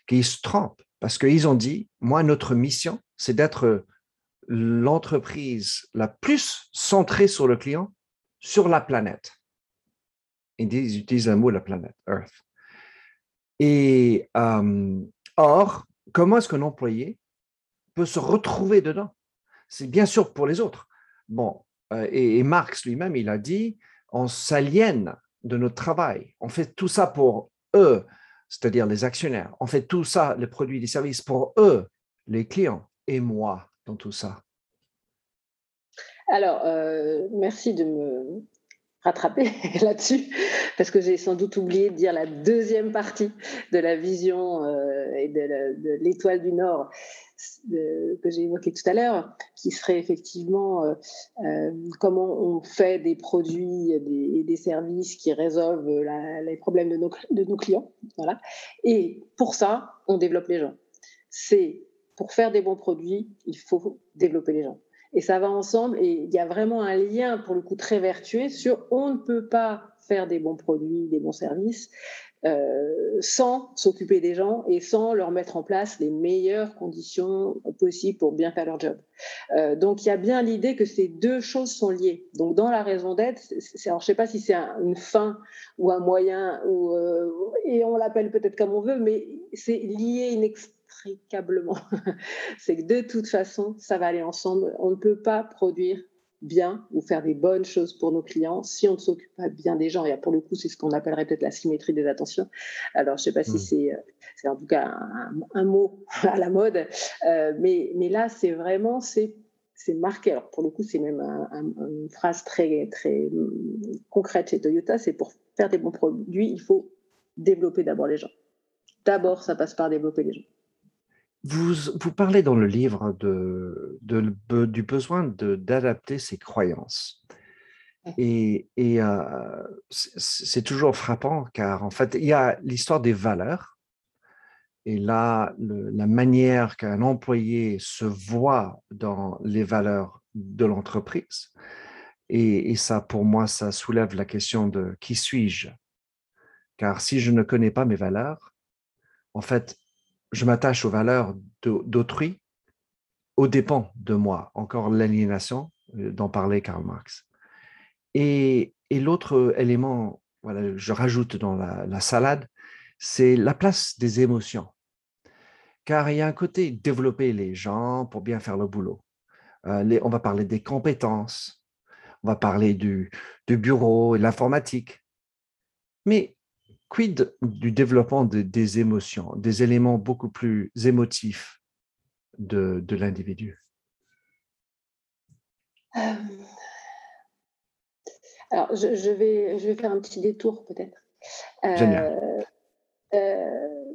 qu'ils se trompent parce qu'ils ont dit, moi, notre mission, c'est d'être l'entreprise la plus centrée sur le client sur la planète. Ils utilisent un mot, la planète, Earth. Et euh, or, comment est-ce qu'un employé peut se retrouver dedans? C'est bien sûr pour les autres. Bon, euh, et, Marx lui-même, il a dit, on s'aliène de notre travail. On fait tout ça pour eux, c'est-à-dire les actionnaires. On fait tout ça, les produits les services pour eux, les clients, et moi dans tout ça Alors, euh, merci de me rattraper là-dessus, parce que j'ai sans doute oublié de dire la deuxième partie de la vision euh, et de l'étoile du Nord que j'ai évoqué tout à l'heure, qui serait effectivement euh, comment on fait des produits et des, services qui résolvent les problèmes de nos, de nos clients. Voilà. Et pour ça, on développe les gens. C'est pour faire des bons produits, il faut développer les gens. Et ça va ensemble et il y a vraiment un lien pour le coup très vertueux sur on ne peut pas faire des bons produits, des bons services euh, sans s'occuper des gens et sans leur mettre en place les meilleures conditions possibles pour bien faire leur job. Euh, donc il y a bien l'idée que ces deux choses sont liées. Donc dans la raison d'être, alors je sais pas si c'est une fin ou un moyen ou euh, et on l'appelle peut-être comme on veut, mais c'est lié inextricablement c'est que de toute façon, ça va aller ensemble. On ne peut pas produire bien ou faire des bonnes choses pour nos clients si on ne s'occupe pas bien des gens. Et pour le coup, c'est ce qu'on appellerait peut-être la symétrie des attentions. Alors, je ne sais pas si hmm. euh, c'est, en tout cas un, mot à la mode, euh, mais, mais là, c'est vraiment, c'est, c'est marqué. Alors, pour le coup, c'est même une phrase très, très hum, concrète chez Toyota, c'est pour faire des bons produits, il faut développer d'abord les gens. D'abord, ça passe par développer les gens. Vous, vous, parlez dans le livre de, de, du besoin d'adapter ses croyances. Et, et euh, c'est toujours frappant car en fait, il y a l'histoire des valeurs. Et là, la manière qu'un employé se voit dans les valeurs de l'entreprise. Et, et, ça, pour moi, ça soulève la question de qui suis-je? Car si je ne connais pas mes valeurs, en fait, je m'attache aux valeurs d'autrui au dépens de moi. Encore l'aliénation euh, dont parlait Karl Marx. Et, l'autre élément, voilà, je rajoute dans la, salade, c'est la place des émotions. Car il y a un côté développer les gens pour bien faire le boulot. Euh, on va parler des compétences, on va parler du, du bureau et de l'informatique. Mais quid du développement des émotions, des éléments beaucoup plus émotifs de, l'individu? Euh, Alors, je, vais, je vais faire un petit détour peut-être. Euh, euh,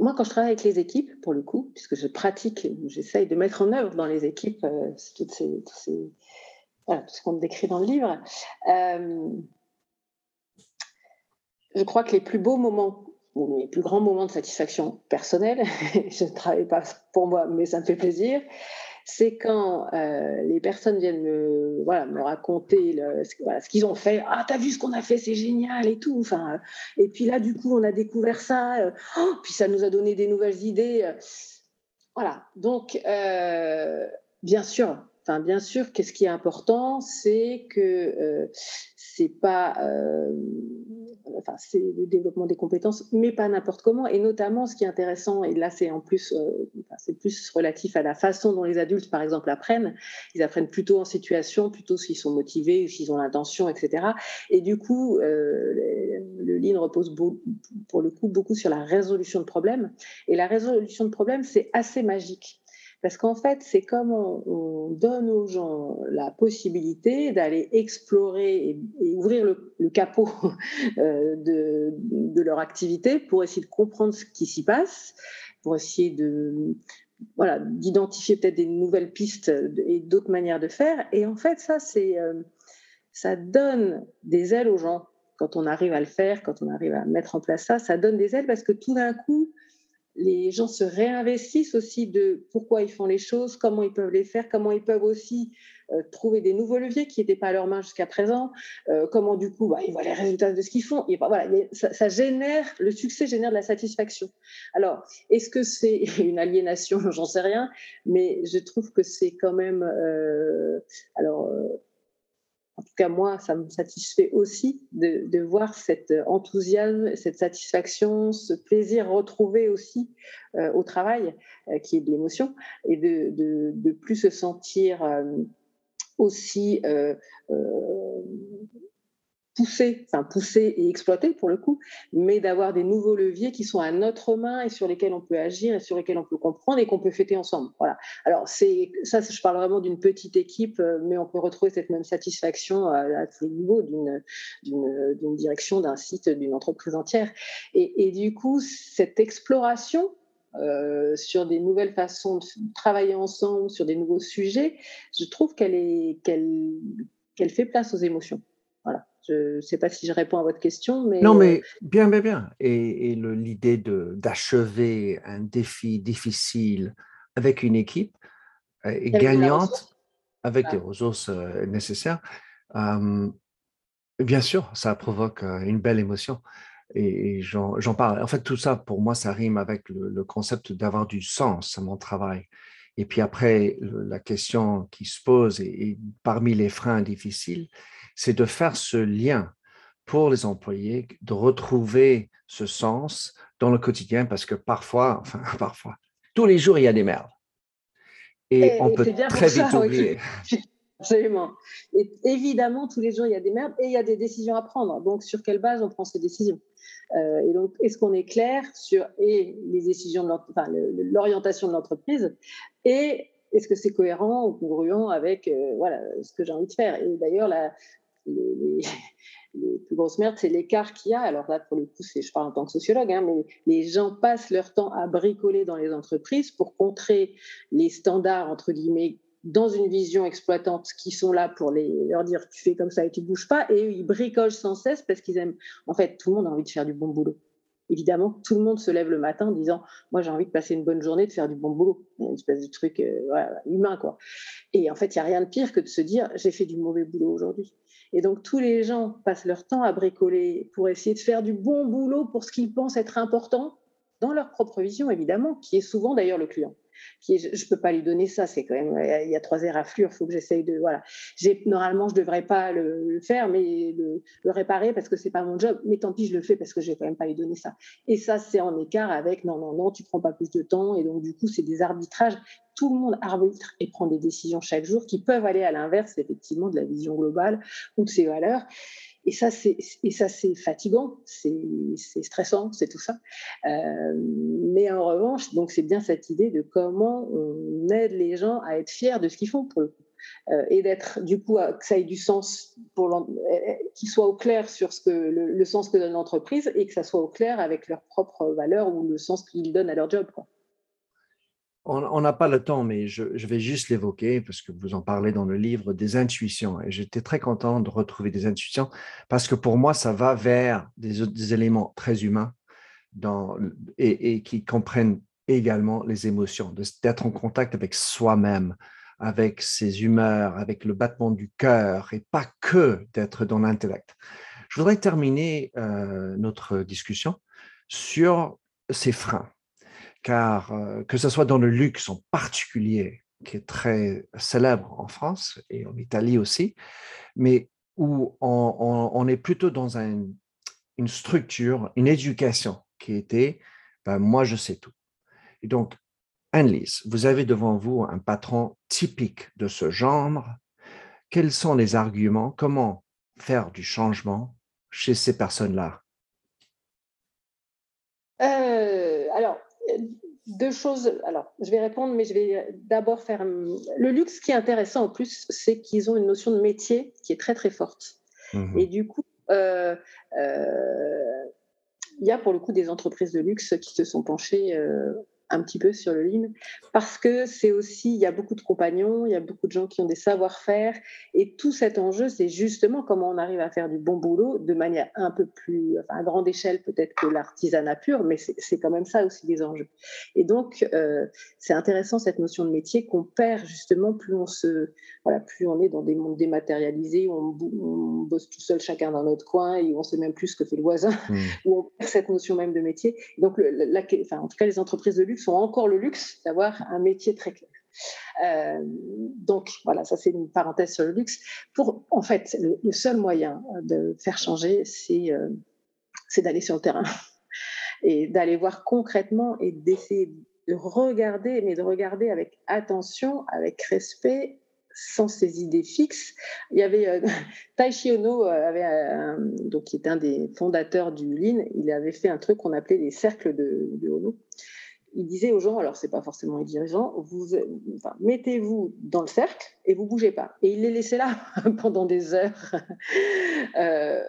moi, quand je travaille avec les équipes, pour le coup, puisque je pratique, j'essaye de mettre en œuvre dans les équipes toutes ces, tout ce qu'on décrit dans le livre, je crois que les plus beaux moments, ou les plus grands moments de satisfaction personnelle, je ne travaille pas pour moi, mais ça me fait plaisir, c'est quand euh, les personnes viennent me, voilà, me raconter ce qu'ils ont fait. Ah, t'as vu ce qu'on a fait, c'est génial et tout. Enfin, et puis là, du coup, on a découvert ça. Euh, oh, puis ça nous a donné des nouvelles idées. Voilà. Donc, euh, bien sûr, enfin, bien sûr, qu'est-ce qui est important, c'est que c'est pas enfin, c'est le développement des compétences, mais pas n'importe comment. Et notamment, ce qui est intéressant, et là, c'est en plus, euh, c'est plus relatif à la façon dont les adultes, par exemple, apprennent. Ils apprennent plutôt en situation, plutôt s'ils sont motivés, s'ils ont l'intention, etc. Et du coup, euh, le Lean repose pour le coup beaucoup sur la résolution de problèmes. Et la résolution de problèmes, c'est assez magique. Parce qu'en fait, c'est comme on, donne aux gens la possibilité d'aller explorer et, ouvrir le, capot euh, de, leur activité pour essayer de comprendre ce qui s'y passe, pour essayer de voilà, d'identifier peut-être des nouvelles pistes et d'autres manières de faire. Et en fait, ça, c'est, euh, ça donne des ailes aux gens quand on arrive à le faire, quand on arrive à mettre en place ça, ça donne des ailes parce que tout d'un coup, les gens se réinvestissent aussi de pourquoi ils font les choses, comment ils peuvent les faire, comment ils peuvent aussi euh, trouver des nouveaux leviers qui n'étaient pas à leur main jusqu'à présent, euh, comment du coup bah, ils voient les résultats de ce qu'ils font. Bah, voilà, ça, génère, le succès génère de la satisfaction. Alors, est-ce que c'est une aliénation? J'en sais rien, mais je trouve que c'est quand même. Euh, alors en tout cas moi, ça me satisfait aussi de, voir cet enthousiasme, cette satisfaction, ce plaisir retrouvé aussi euh, au travail, euh, qui est de l'émotion, et de, de, plus se sentir euh, aussi pousser, enfin pousser et exploiter pour le coup, mais d'avoir des nouveaux leviers qui sont à notre main et sur lesquels on peut agir et sur lesquels on peut comprendre et qu'on peut fêter ensemble. Voilà. Alors ça, je parle vraiment d'une petite équipe, euh, mais on peut retrouver cette même satisfaction à, tous les niveaux d'une direction, d'un site, d'une entreprise entière. Et, du coup, cette exploration euh, sur des nouvelles façons de travailler ensemble, sur des nouveaux sujets, je trouve qu'elle fait place aux émotions. Je ne sais pas si je réponds à votre question, mais... Non, mais euh, bien, bien, bien. Et, l'idée d'achever un défi difficile avec une équipe euh, et gagnante, avec des ressources euh, nécessaires, bien sûr, ça provoque une belle émotion. Et, j'en parle. En fait, tout ça, pour moi, ça rime avec le, concept d'avoir du sens à mon travail. Et puis après, la question qui se pose, et parmi les freins difficiles, c'est de faire ce lien pour les employés, de retrouver ce sens dans le quotidien, parce que parfois, enfin parfois, tous les jours, il y a des merdes. Et, on peut très vite oublier. Absolument. Et évidemment, tous les jours, il y a des merdes et il y a des décisions à prendre. Donc, sur quelle base on prend ces décisions? Euh, Et donc, est-ce qu'on est clair sur et les décisions de l'orientation de l'entreprise et est-ce que c'est cohérent ou congruent avec euh, voilà, ce que j'ai envie de faire? Et d'ailleurs, la, les, plus grosses merdes, c'est l'écart qu'il y a. Alors là, pour le coup, je parle en tant que sociologue, hein, mais les gens passent leur temps à bricoler dans les entreprises pour contrer les standards, entre guillemets, dans une vision exploitante qui sont là pour leur dire tu fais comme ça et tu bouges pas, et ils bricolent sans cesse parce qu'ils aiment. En fait, tout le monde a envie de faire du bon boulot. Évidemment, tout le monde se lève le matin en disant Moi, j'ai envie de passer une bonne journée, de faire du bon boulot. Une espèce de truc euh, humain, quoi. Et en fait, il n'y a rien de pire que de se dire J'ai fait du mauvais boulot aujourd'hui. Et donc, tous les gens passent leur temps à bricoler pour essayer de faire du bon boulot pour ce qu'ils pensent être important, dans leur propre vision, évidemment, qui est souvent d'ailleurs le client je ne peux pas lui donner ça, c'est quand même, il y a trois éraflures, il faut que j'essaye de, voilà. Normalement, je ne devrais pas le, faire, mais le, réparer parce que c'est pas mon job, mais tant pis, je le fais parce que je vais quand même pas lui donner ça. Et ça, c'est en écart avec, non, non, non, tu prends pas plus de temps, et donc du coup, c'est des arbitrages. Tout le monde arbitre et prend des décisions chaque jour qui peuvent aller à l'inverse, effectivement, de la vision globale ou de ses valeurs. Et ça, c'est, et ça, c'est fatigant, c'est, stressant, c'est tout ça. Euh, mais en revanche, donc c'est bien cette idée de comment on aide les gens à être fiers de ce qu'ils font pour le coup. Euh, et d'être du coup que ça ait du sens pour euh, qu'ils soient au clair sur ce que le, sens que donne l'entreprise et que ça soit au clair avec leurs propres valeurs ou le sens qu'ils donnent à leur job. On n'a pas le temps, mais je, vais juste l'évoquer parce que vous en parlez dans le livre des intuitions. Et j'étais très content de retrouver des intuitions parce que pour moi, ça va vers des, éléments très humains et, qui comprennent également les émotions, d'être en contact avec soi-même avec ses humeurs, avec le battement du cœur et pas que d'être dans l'intellect. Je voudrais terminer euh, notre discussion sur ces freins, car euh, que ce soit dans le luxe en particulier, qui est très célèbre en France et en Italie aussi, mais où on, est plutôt dans une structure, une éducation qui était ben, moi je sais tout. Et donc, Annelise, vous avez devant vous un patron typique de ce genre. Quels sont les arguments? Comment faire du changement chez ces personnes-là? Euh, Alors, deux choses. Alors, je vais répondre, mais je vais d'abord faire. Le luxe, ce qui est intéressant en plus, c'est qu'ils ont une notion de métier qui est très, très forte. Mmh Et du coup, euh, euh, il y a pour le coup des entreprises de luxe qui se sont penchées un petit peu sur le lean, parce que c'est aussi, il y a beaucoup de compagnons, il y a beaucoup de gens qui ont des savoir-faire, et tout cet enjeu, c'est justement comment on arrive à faire du bon boulot de manière un peu plus, enfin, à grande échelle peut-être que l'artisanat pur, mais c'est quand même ça aussi les enjeux. Et donc, euh, c'est intéressant cette notion de métier qu'on perd justement plus on se, voilà, plus on est dans des mondes dématérialisés, où on, bosse tout seul chacun dans notre coin et où on sait même plus ce que fait le voisin, mmh. où on perd cette notion même de métier. Donc, la, enfin, en tout cas, les entreprises de luxe ont encore le luxe d'avoir un métier très clair. Euh, donc voilà, ça c'est une parenthèse sur le luxe. Pour en fait, le, seul moyen de faire changer, c'est euh, d'aller sur le terrain et d'aller voir concrètement et d'essayer de regarder, mais de regarder avec attention, avec respect, sans ses idées fixes. Il y avait euh, Taishi Ono, avait, donc, qui est un des fondateurs du Lean, il avait fait un truc qu'on appelait les cercles de, de Ono il disait aux gens, alors c'est pas forcément les dirigeants, vous, mettez-vous dans le cercle et vous bougez pas. Et il les laissait là pendant des heures. Euh,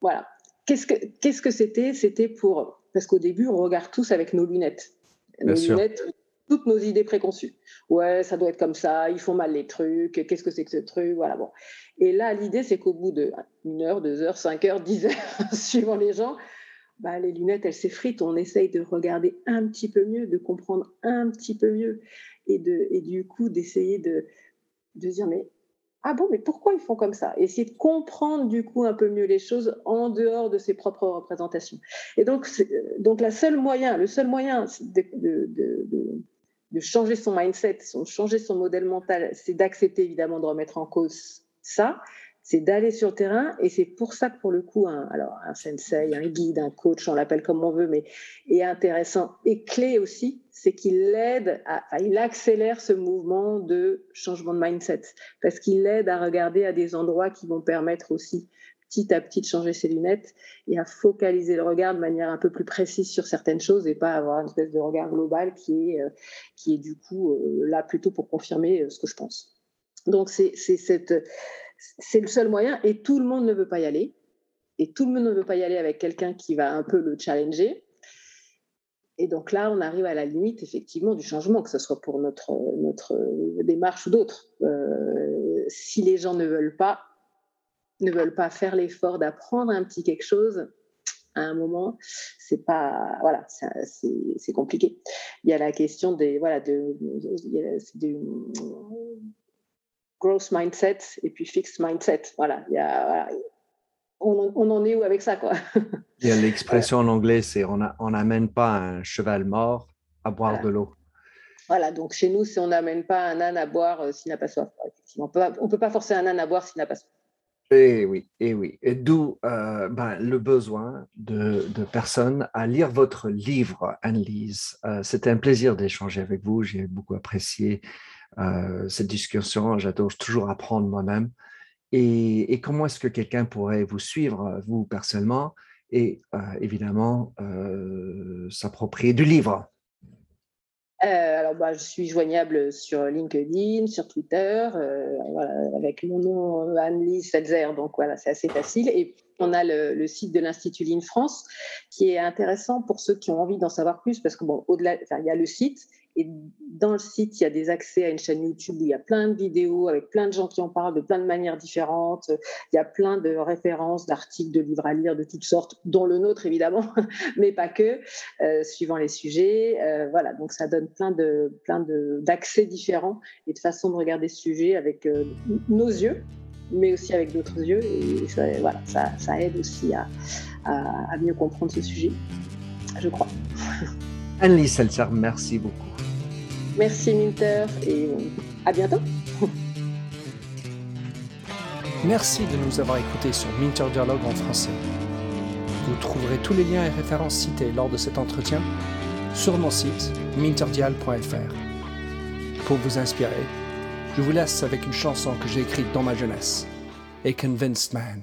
voilà. Qu'est-ce que qu'est-ce que c'était? C'était pour parce qu'au début on regarde tous avec nos lunettes, nos lunettes, toutes nos idées préconçues. Ouais, ça doit être comme ça. Ils font mal les trucs. Qu'est-ce que c'est que ce truc? Voilà bon. Et là l'idée c'est qu'au bout de une heure, deux heures, cinq heures, dix heures, suivant les gens, bah, les lunettes, elles s'effritent. On essaye de regarder un petit peu mieux, de comprendre un petit peu mieux et, de, et du coup d'essayer de, de dire mais ah bon, mais pourquoi ils font comme ça? Essayer de comprendre du coup un peu mieux les choses en dehors de ses propres représentations. Et donc, donc la seule moyen, le seul moyen de, de, de, changer son mindset, de changer son modèle mental, c'est d'accepter évidemment de remettre en cause ça, c'est d'aller sur le terrain et c'est pour ça que pour le coup, un, alors un sensei, un guide, un coach, on l'appelle comme on veut, mais est intéressant et clé aussi, c'est qu'il aide, à, il accélère ce mouvement de changement de mindset parce qu'il aide à regarder à des endroits qui vont permettre aussi petit à petit de changer ses lunettes et à focaliser le regard de manière un peu plus précise sur certaines choses et pas avoir une espèce de regard global qui est, euh, qui est du coup euh, là plutôt pour confirmer euh, ce que je pense. Donc c'est cette c'est le seul moyen et tout le monde ne veut pas y aller. Et tout le monde ne veut pas y aller avec quelqu'un qui va un peu le challenger. Et donc là, on arrive à la limite effectivement du changement, que ce soit pour notre, notre démarche ou d'autres. Euh, si les gens ne veulent pas, ne veulent pas faire l'effort d'apprendre un petit quelque chose, à un moment, c'est pas voilà, c'est compliqué. Il y a la question des voilà de, growth mindset et puis fixed mindset. Voilà, il y a, on, on, en est où avec ça quoi? Il y a l'expression en anglais, c'est on n'amène pas un cheval mort à boire de l'eau. Voilà, donc chez nous, si on n'amène pas un âne à boire euh, s'il n'a pas soif. On ne peut pas forcer un âne à boire s'il n'a pas soif. Et eh oui, et eh oui. Et d'où euh, ben, le besoin de, de, personnes à lire votre livre, Anne-Lise. Euh, C'était un plaisir d'échanger avec vous. J'ai beaucoup apprécié euh, cette discussion. J'adore toujours apprendre moi-même. Et, comment est-ce que quelqu'un pourrait vous suivre, vous personnellement, et euh, évidemment euh, s'approprier du livre? Alors, bah, je suis joignable sur LinkedIn, sur Twitter, avec mon nom Anne-Lise Selzer, donc voilà, c'est assez facile. Et on a le, site de l'Institut Lean France qui est intéressant pour ceux qui ont envie d'en savoir plus, parce que bon, au-delà, il y a le site Et dans le site, il y a des accès à une chaîne YouTube où il y a plein de vidéos avec plein de gens qui en parlent de plein de manières différentes. Il y a plein de références, d'articles, de livres à lire de toutes sortes, dont le nôtre évidemment, mais pas que, euh, suivant les sujets. Euh, voilà, donc ça donne plein de plein d'accès différents et de façons de regarder ce sujet avec euh, nos yeux, mais aussi avec d'autres yeux. Et ça, voilà, ça, aide aussi à, à, mieux comprendre ce sujet, je crois. Anne-Lise merci beaucoup. Merci Minter et à bientôt. Merci de nous avoir écoutés sur Minter Dialogue en français. Vous trouverez tous les liens et références cités lors de cet entretien sur mon site minterdial.fr. Pour vous inspirer, je vous laisse avec une chanson que j'ai écrite dans ma jeunesse, A Convinced Man.